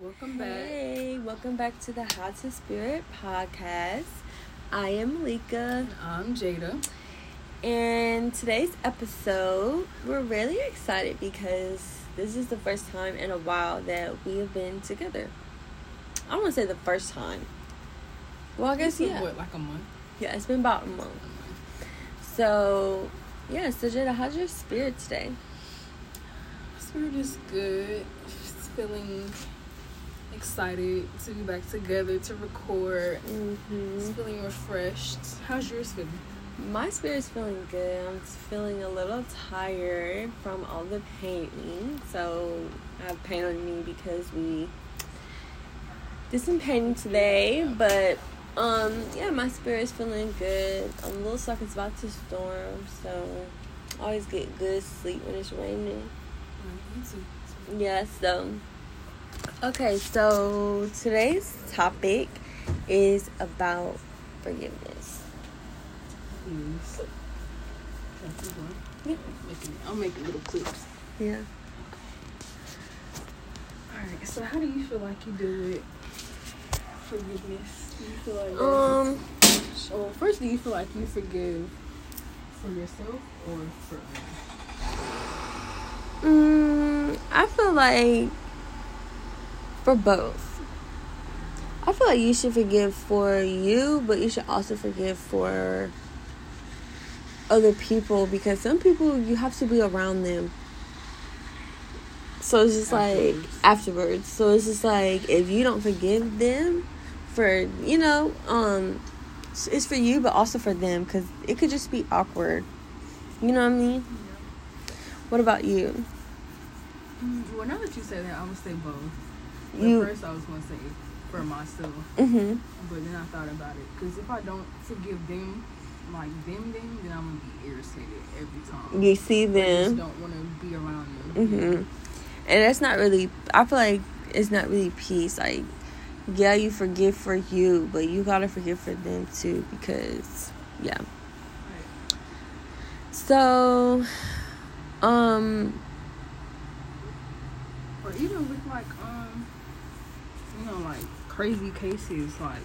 Welcome back. Hey, welcome back to the Hot to Spirit podcast. I am Malika, I'm Jada. and today's episode, we're really excited because this is the first time in a while that we have been together. I don't want to say the first time. Well, I guess It's yeah. What, like a month? Yeah, it's been about a month. So, yeah, so Jada, how's your spirit today? Spirit is good. It's feeling excited to be back together to record. Mm-hmm. Just feeling refreshed. How's yours feeling? My spirit's feeling good. I'm feeling a little tired from all the painting. So I have paint on me because we did some painting today. But um, yeah, my spirit's feeling good. I'm a little stuck. It's about to storm, so I always get good sleep when it's raining. Too. Yeah, so okay, so today's topic is about forgiveness. Yes. Okay, keep going. Yeah. I'm making little clips. Yeah. Alright, so how do you feel like you do it? Forgiveness. Do you feel like Um. Well, first, do you feel like you forgive for yourself or for others? Mm, I feel like for both. I feel like you should forgive for you, but you should also forgive for other people because some people you have to be around them. So it's just like Afterwards. afterwards. So it's just like if you don't forgive them for, you know, um it's- for you but also for them cuz it could just be awkward. You know what I mean? What about you? Mm, Well, now that you say that, I would say both. You first, I was going to say for myself, Mhm. but then I thought about it because if I don't forgive them, like them, them, then I'm gonna be irritated every time. You see I just them. don't want to be around them. Mhm. And that's not really I feel like it's not really peace. Like yeah, you forgive for you, but you got to forgive for them too because yeah. Right. So um Or even with like you know, like crazy cases, like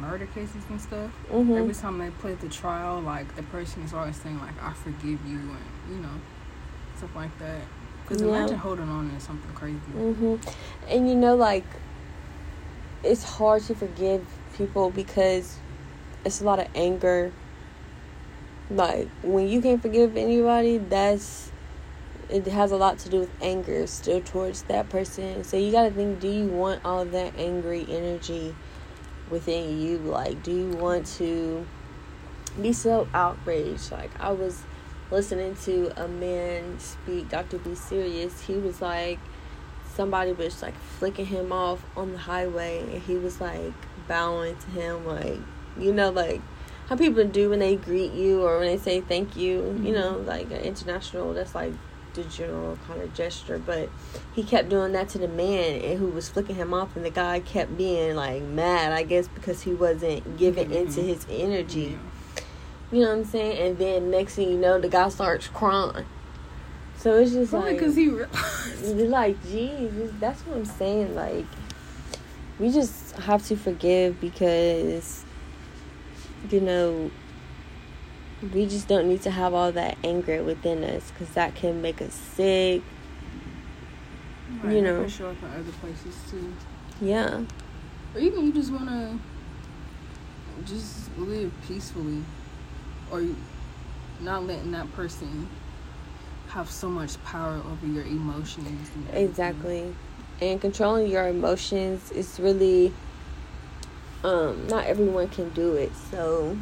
murder cases and stuff. mhm. Every time they play the trial, like the person is always saying like I forgive you and you know stuff like that. Because Yeah. imagine holding on to something crazy. hmm And you know, like, it's hard to forgive people because it's a lot of anger. Like, when you can't forgive anybody, that's. It has a lot to do with anger still towards that person. So you gotta think do you want all that angry energy within you? Like, do you want to be so outraged? Like, I was listening to a man speak, Dr. Be Serious. He was like, somebody was like flicking him off on the highway and he was like bowing to him like you know like how people do when they greet you or when they say thank you you mm-hmm. know like an international that's like the general kind of gesture but he kept doing that to the man and who was flicking him off and the guy kept being like mad i guess because he wasn't giving into Mhm. his energy Yeah. you know what i'm saying and then next thing you know the guy starts crying so it's just Probably like because he realized. like, geez, that's what I'm saying. Like, we just have to forgive because, you know, we just don't need to have all that anger within us because that can make us sick. Right, You know. can show up in other places too. Yeah. Or even you just want to just live peacefully, or you- not letting that person have so much power over your emotions. And. Exactly. And controlling your emotions is really um not everyone can do it. So,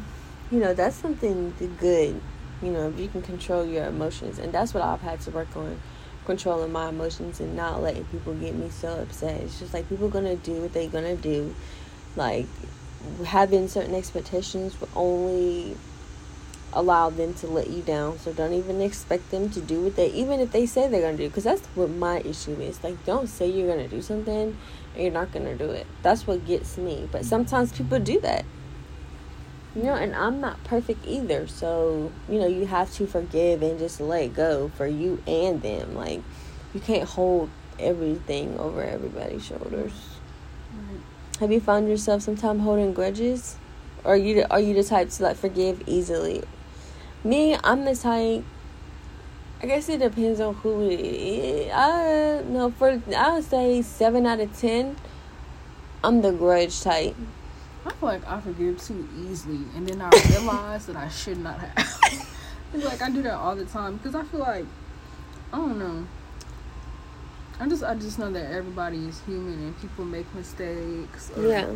you know, that's something good. You know, if you can control your emotions and that's what I've had to work on controlling my emotions and not letting people get me so upset. It's just like people gonna do what they gonna do. Like having certain expectations will only allow them to let you down. So don't even expect them to do what they, even if they say they're gonna do. Because that's what my issue is. Like, don't say you're gonna do something and you're not gonna do it. That's what gets me. But sometimes people do that. You know, and I'm not perfect either. So you know, you have to forgive and just let go for you and them. Like, you can't hold everything over everybody's shoulders. Right. Have you found yourself sometime holding grudges? Or are you the, are you the type to like forgive easily? Me, I'm the type. I guess it depends on who it is. I no for I would say seven out of ten. I'm the grudge type. I feel like I forgive too easily, and then I realize that I should not have. it's like I do that all the time because I feel like I don't know. I just I just know that everybody is human and people make mistakes. Or, Yeah.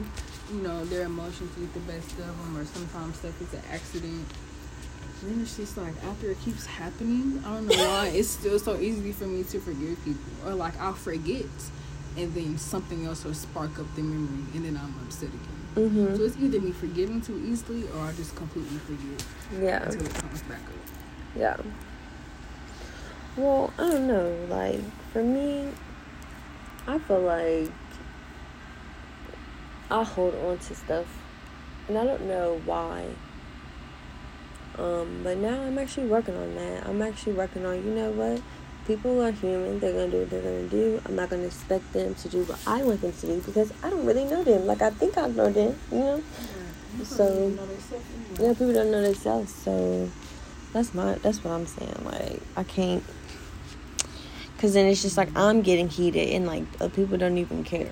You know their emotions get the best of them, or sometimes stuff is an accident. And then it's just like after it keeps happening, I don't know why it's still so easy for me to forgive people, or like I'll forget, and then something else will spark up the memory, and then I'm upset again. So Mhm. it's either me forgiving too easily or I just completely forget Yeah. until it comes back up. Yeah. Well, I don't know. Like for me, I feel like I hold on to stuff, and I don't know why. Um, but now I'm actually working on that. I'm actually working on. You know what? People are human. They're gonna do what they're gonna do. I'm not gonna expect them to do what I want them to do because I don't really know them. Like I think I know them. You know. So- Yeah, people don't know themselves, so that's my that's what I'm saying. Like I can't, cause then it's just like I'm getting heated and like uh, people don't even care.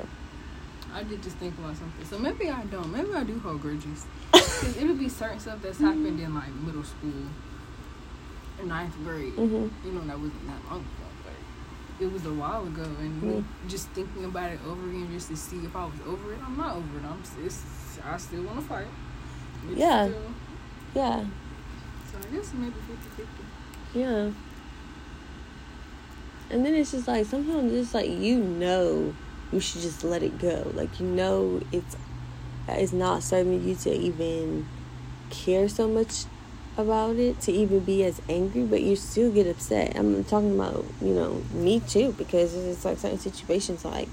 I did just think about something. So maybe I don't. Maybe I do hold grudges. Because it would be certain stuff that's happened in like middle school ninth grade. Mhm. You know, that wasn't that long ago, but it was a while ago. And me Mhm. just thinking about it over again just to see if I was over it. I'm not over it. I'm it's, I still want to fight. It's Yeah. still- Yeah, so I guess maybe 50 50. yeah. And then it's just like sometimes it's like you know you should just let it go. Like you know it's it's not serving you to even care so much about it to even be as angry, but you still get upset. I'm talking about you know me too because it's like certain situations like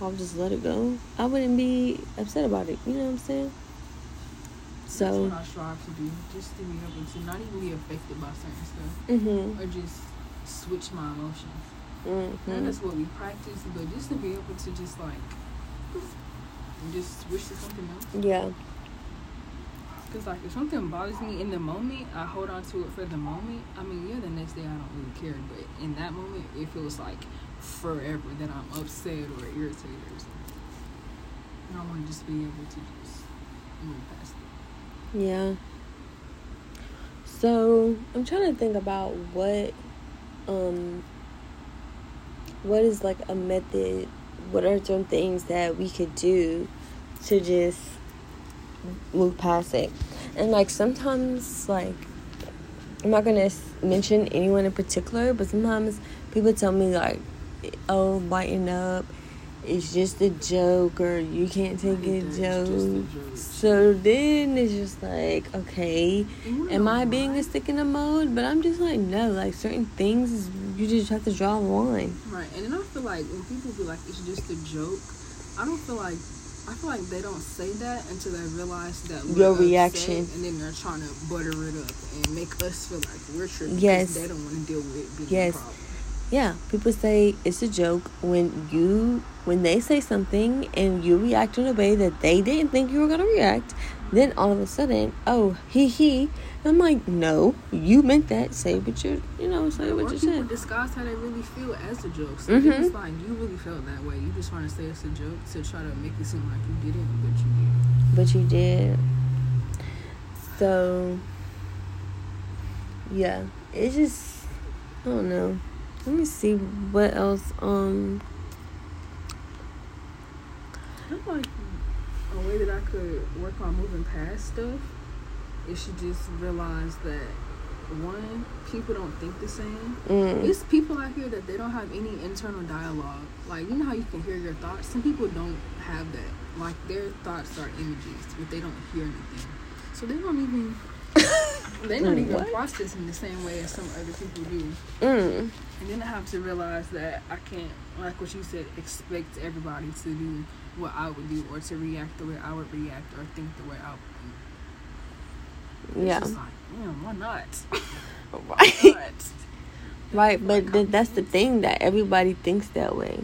I'll just let it go. I wouldn't be upset about it. You know what I'm saying? So That's what I strive to do, just to be able to not even be affected by certain stuff, Mhm. or just switch my emotions. Mhm. And that's what we practice, but just to be able to just like, just switch to something else. Yeah. Cause like if something bothers me in the moment, I hold on to it for the moment. I mean, yeah, the next day I don't really care, but in that moment, it feels like forever that I'm upset or irritated or something. And I want to just be able to just move past it. Yeah. So I'm trying to think about what um what is like a method what are some things that we could do to just move past it. And like sometimes like i'm not gonna mention anyone in particular but sometimes people tell me like oh lighten up. It's just a joke or you can't take a just a joke. joke. so then it's just like okay am i being a stick in the mode but i'm just like no like certain things you just have to draw a line. Right, and then I feel like when people be like it's just a joke, I don't feel like I feel like they don't say that until they realize that we're Your upset, reaction. and then they're trying to butter it up and make us feel like we're tripping. Yes. they don't want to deal with it being Yes. a problem. Yeah, people say it's a joke when you when they say something and you react in a way that they didn't think you were gonna react. Then all of a sudden, oh he he, I'm like, no, you meant that. Say what you you know, say what you people said. disguise how they really feel as a joke. So Mhm. it's like you really felt that way. You just want to say it's a joke to try to make it seem like you didn't, but you did. But you did. So yeah, it's just I don't know. Let me see what else. Um, I feel like a way that I could work on moving past stuff is to just realize that one, people don't think the same. mm, It's people out here that they don't have any internal dialogue. Like you know how you can hear your thoughts. Some people don't have that. Like their thoughts are images, but they don't hear anything. So they don't even. They're not even What? processing the same way as some other people do. mm, And then I have to realize that I can't, like what you said, expect everybody to do what I would do or to react the way I would react or think the way I would think. It's yeah, just like, man, why not? right. Why not? Right, but th- that's the thing that everybody thinks that way.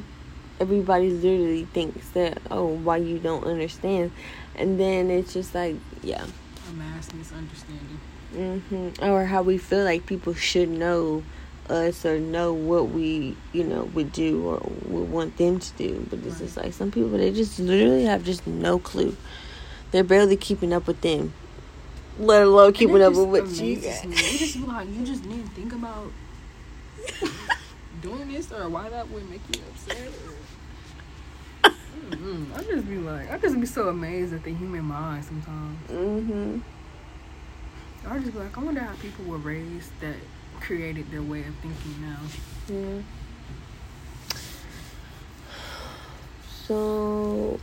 everybody literally thinks that oh why you don't understand and then it's just like yeah A mass misunderstanding. Hmm or how we feel like people should know us or know what we you know would do or would want them to do but it's Right. just like some people they just literally have just no clue they're barely keeping up with them let alone keeping up with what you got me. It just be like you just didn't think about doing this or why that would make you upset. Or... Mm-mm. I just be like, I just be so amazed at the human mind sometimes. hmm I just be like, I wonder how people were raised that created their way of thinking now. Yeah. So,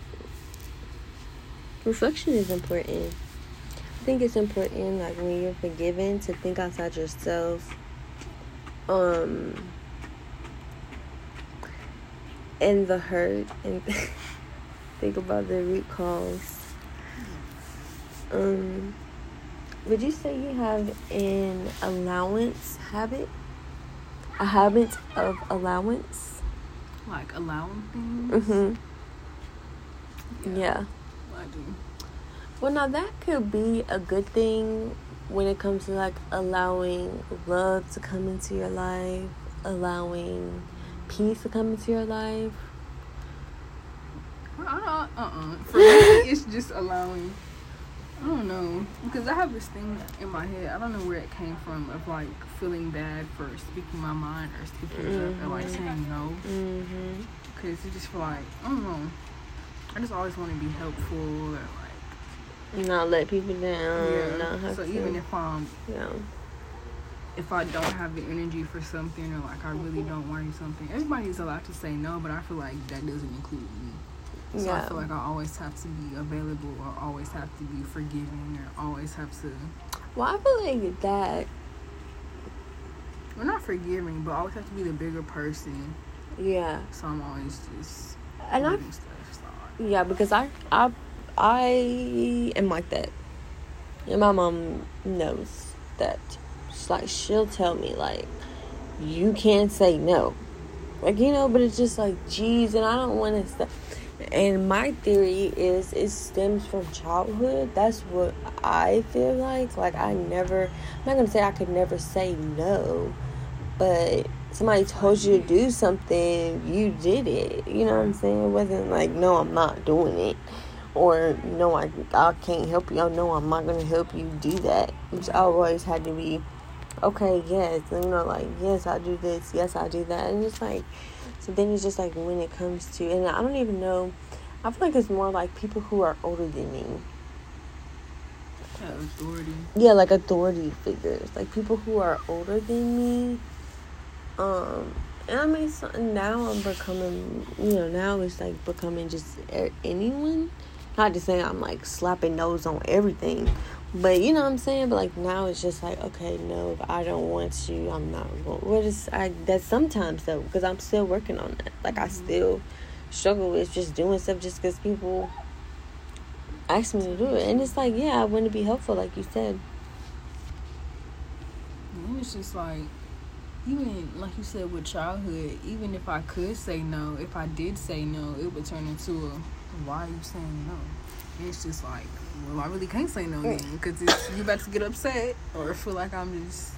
reflection is important. I think it's important, like when you're forgiven, to think outside yourself. Um, and the hurt, and think about the root cause. Um, would you say you have an allowance habit? A habit of allowance? Like allowing things. Mm-hmm. Yeah. I do. Well, now that could be a good thing when it comes to like allowing love to come into your life, allowing peace to come into your life. I don't, uh-uh. For me, it's just allowing. I don't know because I have this thing in my head. I don't know where it came from of like feeling bad for speaking my mind or speaking up or like saying no Mm-hmm. because you just feel like I don't know. I just always want to be helpful or like Not let people down. yeah. Not have So to, even if I'm yeah. if I don't have the energy for something or like I really don't want to do something, everybody's allowed to say no, but I feel like that doesn't include me. So I feel like I always have to be available or always have to be forgiving or always have to Well, I feel like that. well not forgiving, but I always have to be the bigger person. Yeah. So I'm always just And I stuff slide. Yeah, because I I I am like that. And my mom knows that. She's like she'll tell me like you can't say no. Like you know, but it's just like geez, and I don't want to say. And my theory is it stems from childhood. That's what I feel like. Like I never, I'm not gonna say I could never say no, but somebody told you to do something, you did it. You know what I'm saying? It wasn't like no, I'm not doing it, or no, I I can't help you. Oh no, I'm not gonna help you do that. Which always had to be. Okay, yes, you know, like yes, I'll do this, yes, I'll do that, and it's like, so then it's just like when it comes to, and I don't even know. I feel like it's more like people who are older than me. That authority. Yeah, like authority figures, like people who are older than me. Um, and I mean, so now I'm becoming, you know, now it's like becoming just anyone. Not to say I'm like slapping nose on everything, but you know what I'm saying. But like now it's just like, okay, no, if I don't want you, I'm not going. What is I? That's sometimes though, because I'm still working on that. Like I Mhm. still struggle with just doing stuff just because people ask me to do it, and it's like, yeah, I want to be helpful, like you said. And it's just like, even like you said with childhood, even if I could say no, if I did say no, it would turn into a why are you saying no? It's just like, well, I really can't say no hmm. then because you about to get upset or feel like I'm just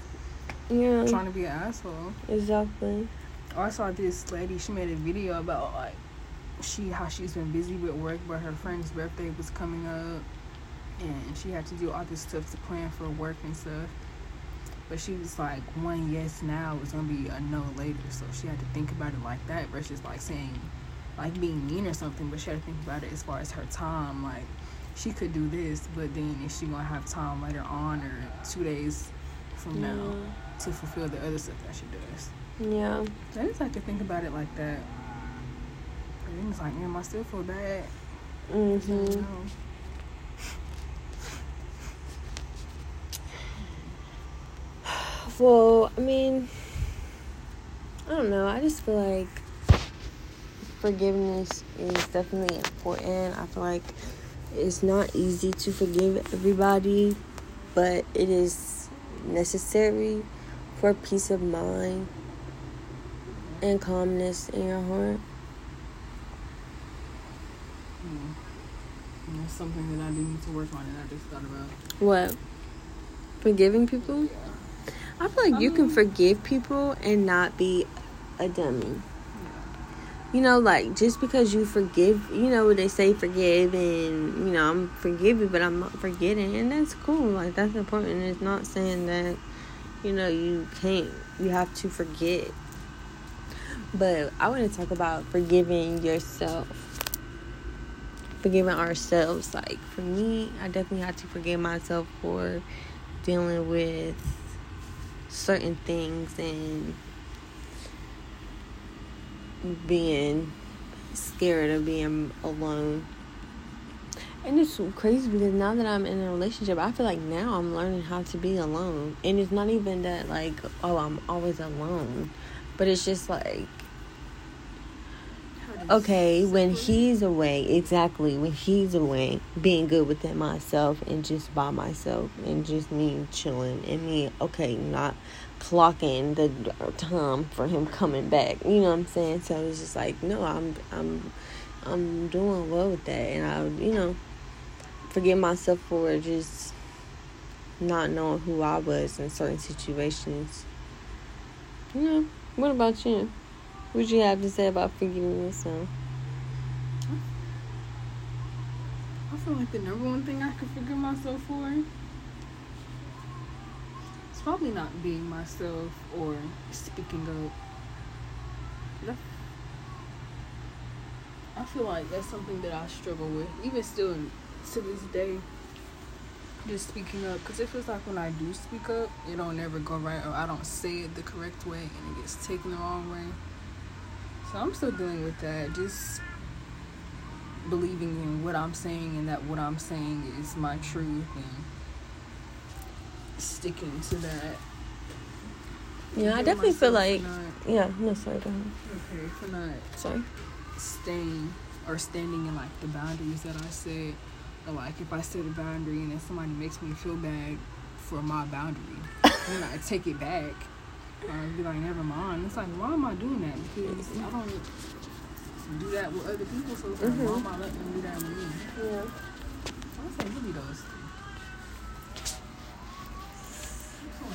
Yeah, trying to be an asshole. exactly. I saw this lady. She made a video about like she how she's been busy with work, but her friend's birthday was coming up, and she had to do all this stuff to plan for work and stuff. But she was like, one yes now is gonna be a no later, so she had to think about it like that versus like saying, like being mean or something. But she had to think about it as far as her time. Like she could do this, but then is she gonna have time later on or two days from now to fulfill the other stuff that she does? Yeah. I just like to think about it like that. And it's like, man, I still feel bad. Mm-hmm. Know? Well, I mean, I don't know. I just feel like forgiveness is definitely important. I feel like it's not easy to forgive everybody, but it is necessary for peace of mind and calmness in your heart. Mm. That's something that I do need to work on, and I just thought about. What? Forgiving people? Yeah. I feel like you can Um, forgive people and not be a dummy. You know, like just because you forgive, you know, they say forgive and, you know, I'm forgiving, but I'm not forgetting. And that's cool. Like, that's important. It's not saying that, you know, you can't, you have to forget. But I want to talk about forgiving yourself. Forgiving ourselves. Like, for me, I definitely had to forgive myself for dealing with certain things and being scared of being alone. And it's crazy because now that I'm in a relationship, I feel like now I'm learning how to be alone. And it's not even that, like, oh, I'm always alone. But it's just like, okay, when he's away, exactly, when he's away, being good within myself and just by myself and just me chilling and me, okay, not clocking the time for him coming back. You know what I'm saying? So it's just like, no, I'm, I'm, I'm doing well with that, and I, you know, forgive myself for just not knowing who I was in certain situations. You know, what about you? What you have to say about forgiving yourself? I feel like the number one thing I could forgive myself for probably not being myself or speaking up. I feel like that's something that I struggle with, even still to this day. Just speaking up, because it feels like when I do speak up, it don't never go right, or I don't say it the correct way, and it gets taken the wrong way. So I'm still dealing with that. Just believing in what I'm saying and that what I'm saying is my truth and sticking to that. Yeah, I definitely feel like, not- yeah, no, sorry, go ahead. okay, for not Sorry. staying or standing in like the boundaries that I set. Or like if I set a boundary and then somebody makes me feel bad for my boundary, then I take it back. Or be like, never mind. It's like, why am I doing that? Because I don't do that with other people, so it's like, mm-hmm. why am I letting them do that with me? Yeah. I like, give me those. I feel like they both make you.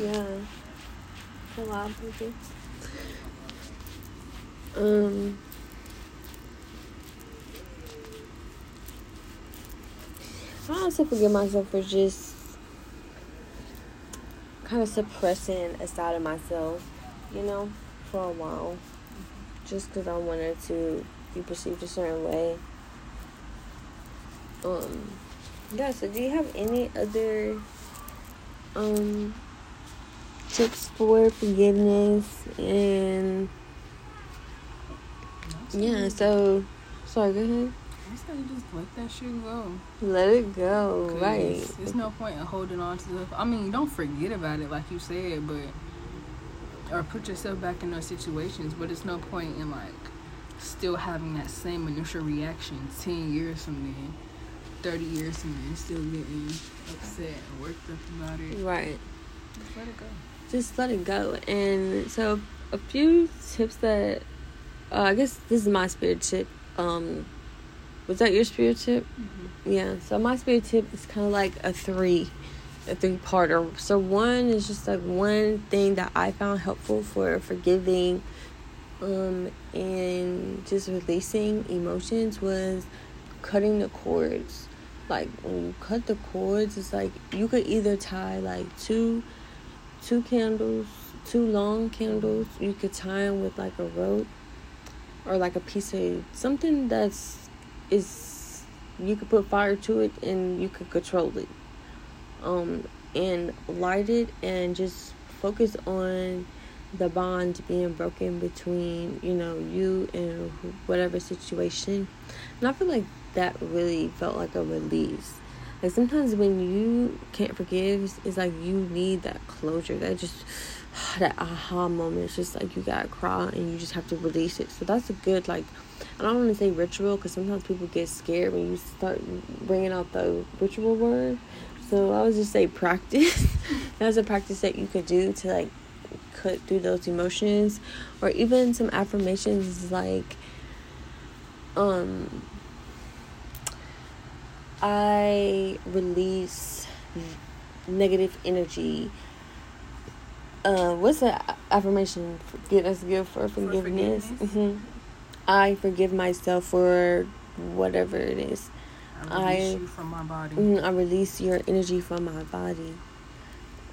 Yeah. A lot of people. Um. I also forgive myself for just kind of suppressing a side of myself, you know, for a while. Just because I wanted to be perceived a certain way. Um, yeah, so do you have any other um tips for forgiveness and yeah so sorry go ahead I say you just let that shit go. let it go. right There's no point in holding on to stuff. I mean, don't forget about it, like you said, but or put yourself back in those situations. But it's no point in like still having that same initial reaction ten years from then, thirty years from then, still getting upset and worked up about it. right Just let it go. just let it go and so a few tips that uh, i guess this is my spirit tip um was that your spirit tip Yeah, so my spirit tip is kind of like a three, a three parter. So one is just like one thing that I found helpful for forgiving, um, and just releasing emotions was cutting the cords. Like cut the cords, it's like you could either tie like two, two candles, two long candles. You could tie them with like a rope, or like a piece of something that's is you could put fire to it and you could control it um and light it and just focus on the bond being broken between you know you and whatever situation and i feel like that really felt like a release like sometimes when you can't forgive it's like you need that closure that just that aha moment it's just like you gotta cry and you just have to release it so that's a good like I don't want to say ritual because sometimes people get scared when you start bringing out the ritual word. So I would just say practice. That's a practice that you could do to like cut through those emotions, or even some affirmations like um I release negative energy. Uh, what's the affirmation? Get us give for forgiveness. For forgiveness? hmm I forgive myself for whatever it is. I release I- you from my body. Mm, I release your energy from my body.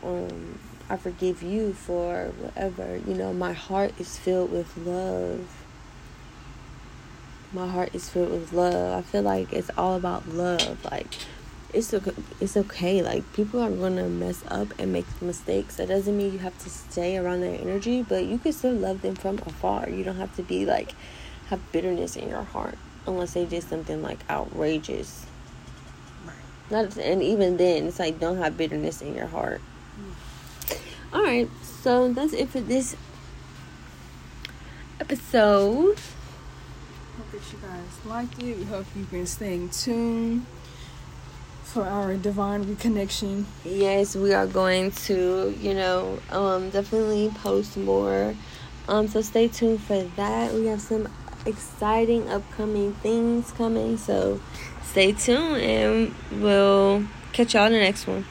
Um, I forgive you for whatever. You know, my heart is filled with love. My heart is filled with love. I feel like it's all about love. Like, it's okay. It's okay. Like, people are gonna mess up and make mistakes. That doesn't mean you have to stay around their energy, but you can still love them from afar. You don't have to be like have bitterness in your heart unless they did something like outrageous. Right. Not and even then, it's like don't have bitterness in your heart. Mm. All right, so that's it for this episode. Hope that you guys liked it. We hope you've been staying tuned for our divine reconnection. Yes, we are going to, you know, um, definitely post more. Um, so stay tuned for that. We have some exciting upcoming things coming, so stay tuned, and we'll catch y'all in the next one.